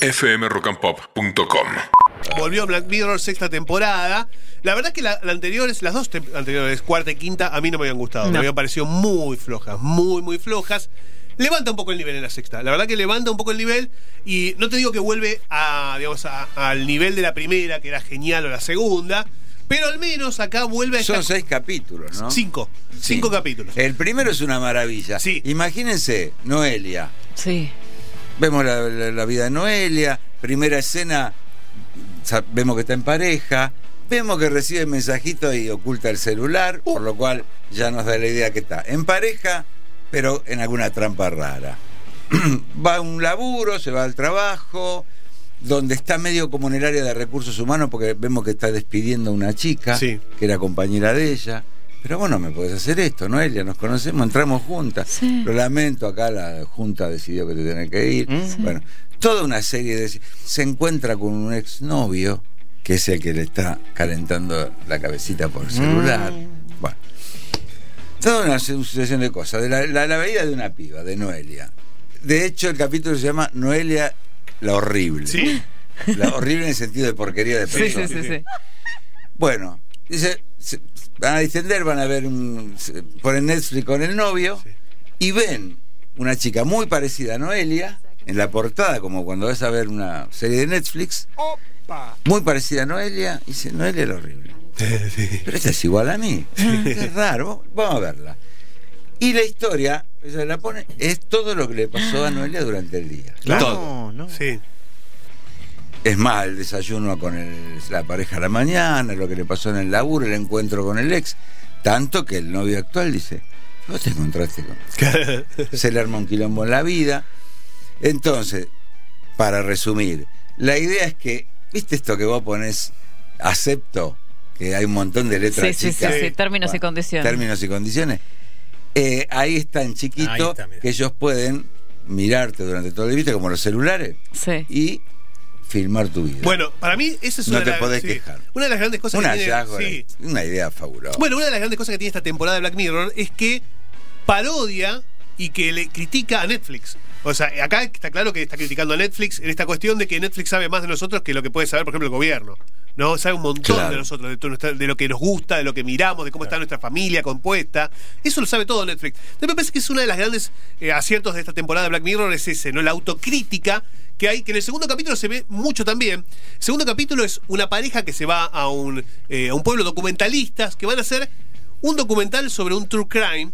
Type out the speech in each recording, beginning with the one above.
fmrockandpop.com. Volvió Black Mirror sexta temporada. La verdad es que la, la anteriores, las dos anteriores, cuarta y quinta, a mí no me habían gustado. Me habían parecido muy flojas, muy, muy flojas. Levanta un poco el nivel en la sexta. La verdad que levanta un poco el nivel y no te digo que vuelve a, digamos, a- al nivel de la primera, que era genial, o la segunda, pero al menos acá vuelve a Son estar- seis capítulos, ¿no? cinco, Sí. cinco capítulos. El primero es una maravilla. Sí. Imagínense, Noelia. Sí. Vemos la, la- la vida de Noelia. Primera escena, vemos que está en pareja. Vemos que recibe mensajito y oculta el celular, por lo cual ya nos da la idea que está en pareja, pero en alguna trampa rara. va a un laburo, se va al trabajo, donde está medio como en el área de recursos humanos, porque vemos que está despidiendo a una chica, Sí. que era compañera de ella. Pero vos no me podés hacer esto, Noelia, nos conocemos, entramos juntas. Sí. Lo lamento, acá la Junta decidió que te tenés que ir. Bueno, toda una serie de... Se encuentra con un exnovio, que es el que le está calentando la cabecita por el celular. Bueno, toda una sucesión de cosas. De la, la, la vida de una piba, de Noelia. De hecho, el capítulo se llama Noelia la horrible. Sí. La horrible en el sentido de porquería de Sí, persona. sí, sí, sí. Bueno, dice, se- van a distender, van a ver un, se- ponen Netflix con el novio Sí. y ven una chica muy parecida a Noelia en la portada, como cuando vas a ver una serie de Netflix, muy parecida a Noelia, y dice, Noelia es horrible. Pero esta es igual a mí. Qué raro, vamos a verla. Y la historia, ella la pone, es todo lo que le pasó a Noelia durante el día. Claro. Todo. No, no. Sí. Es más, el desayuno con el- la pareja a la mañana, lo que le pasó en el laburo, el encuentro con el ex. Tanto que el novio actual dice, vos te encontraste con... Se le arma un quilombo en la vida. Entonces, para resumir, la idea es que, ¿viste esto que vos pones acepto? Que hay un montón de Sí, letras sí, sí, chicas. sí, términos y condiciones. Términos y condiciones. Eh, ahí está en chiquito está, que ellos pueden mirarte durante todo el día, ¿viste? como los celulares, Sí. y filmar tu vida. Bueno, para mí esa es No una, te de las- podés sí, quejar. una de las grandes cosas un que tiene. hallazgo, sí. una idea fabulosa. Bueno, una de las grandes cosas que tiene esta temporada de Black Mirror es que parodia y que le critica a Netflix. O sea, acá está claro que está criticando a Netflix en esta cuestión de que Netflix sabe más de nosotros que lo que puede saber, por ejemplo, el gobierno. ¿No? Sabe un montón Claro. de nosotros, de, lo que nos gusta, de lo que miramos, de cómo está nuestra familia compuesta. Eso lo sabe todo Netflix. Entonces me parece que es uno de los grandes eh, aciertos de esta temporada de Black Mirror, es ese, ¿no? La autocrítica que hay, que en el segundo capítulo se ve mucho también. El segundo capítulo es una pareja que se va a un, eh, a un pueblo documentalistas que van a hacer un documental sobre un true crime,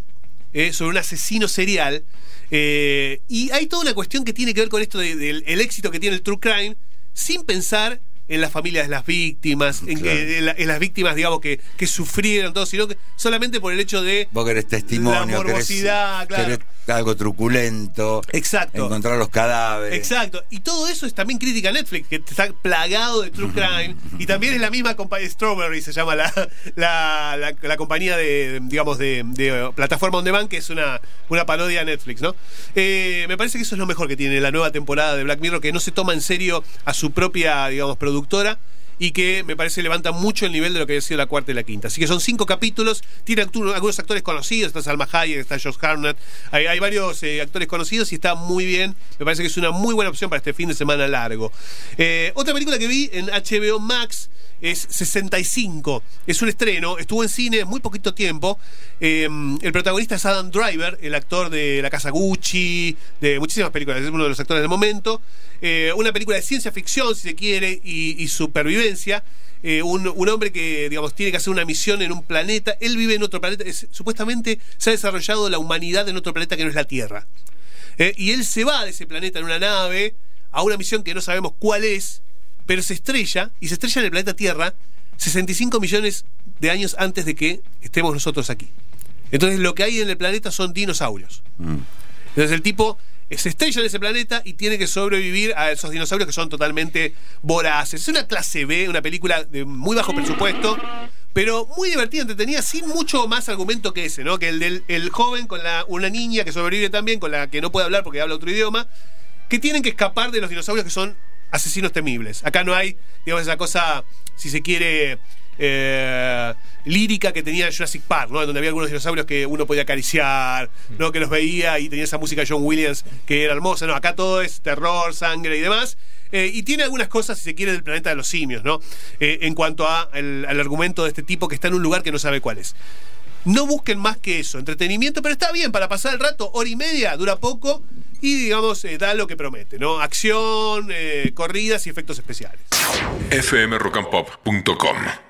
eh, sobre un asesino serial. eh, y hay toda una cuestión que tiene que ver con esto de- del el éxito que tiene el true crime, sin pensar en las familias de las víctimas, en, que- en la- en las víctimas, digamos, que, que sufrieron todo, sino que solamente por el hecho de Vos querés testimonio, la morbosidad, querés, claro. querés algo truculento, Exacto. encontrar los cadáveres. Exacto. Y todo eso es también crítica a Netflix, que está plagado de true crime. Y también es la misma compañía, Strawberry se llama la, la, la- la compañía de, digamos, de, de plataforma on demand, que es una, una parodia a Netflix, ¿no? Eh, me parece que eso es lo mejor que tiene la nueva temporada de Black Mirror, que no se toma en serio a su propia, digamos, productora. Y que me parece levanta mucho el nivel de lo que había sido la cuarta y la quinta. Así que son cinco capítulos. Tiene algunos actores conocidos. Está Salma Hayek, está Josh Hartnett. Hay, hay varios eh, actores conocidos y está muy bien. Me parece que es una muy buena opción para este fin de semana largo. Eh, otra película que vi en HBO Max es 65. Es un estreno. Estuvo en cine muy poquito tiempo. Eh, el protagonista es Adam Driver, el actor de La Casa Gucci, de muchísimas películas. Es uno de los actores del momento. Eh, una película de ciencia ficción, si se quiere, y, supervivencia. Eh, un, un hombre que, digamos, tiene que hacer una misión en un planeta. Él vive en otro planeta. Es- supuestamente se ha desarrollado la humanidad en otro planeta que no es la Tierra. Eh, y él se va de ese planeta en una nave a una misión que no sabemos cuál es, pero se estrella y se estrella en el planeta Tierra 65 millones de años antes de que estemos nosotros aquí. Entonces lo que hay en el planeta son dinosaurios. Mm. Entonces el tipo se estrella en ese planeta y tiene que sobrevivir a esos dinosaurios que son totalmente voraces. Es una clase B, una película de muy bajo presupuesto, pero muy divertida, entretenida, sin mucho más argumento que ese, ¿no? Que el del el joven con la, una niña que sobrevive también, con la que no puede hablar porque habla otro idioma, que tienen que escapar de los dinosaurios que son asesinos temibles. Acá no hay, digamos, esa cosa, si se quiere, eh, lírica que tenía Jurassic Park, ¿no? Donde había algunos dinosaurios que uno podía acariciar, ¿no? Que los veía y tenía esa música de John Williams que era hermosa, ¿no? Acá todo es terror, sangre y demás. Eh, y tiene algunas cosas, si se quiere, del planeta de los simios, ¿no? Eh, en cuanto a el, al argumento de este tipo que está en un lugar que no sabe cuál es. No busquen más que eso, entretenimiento, pero está bien para pasar el rato, hora y media, dura poco, y digamos eh, da lo que promete, ¿no? Acción, eh, corridas y efectos especiales. fmrockandpop.com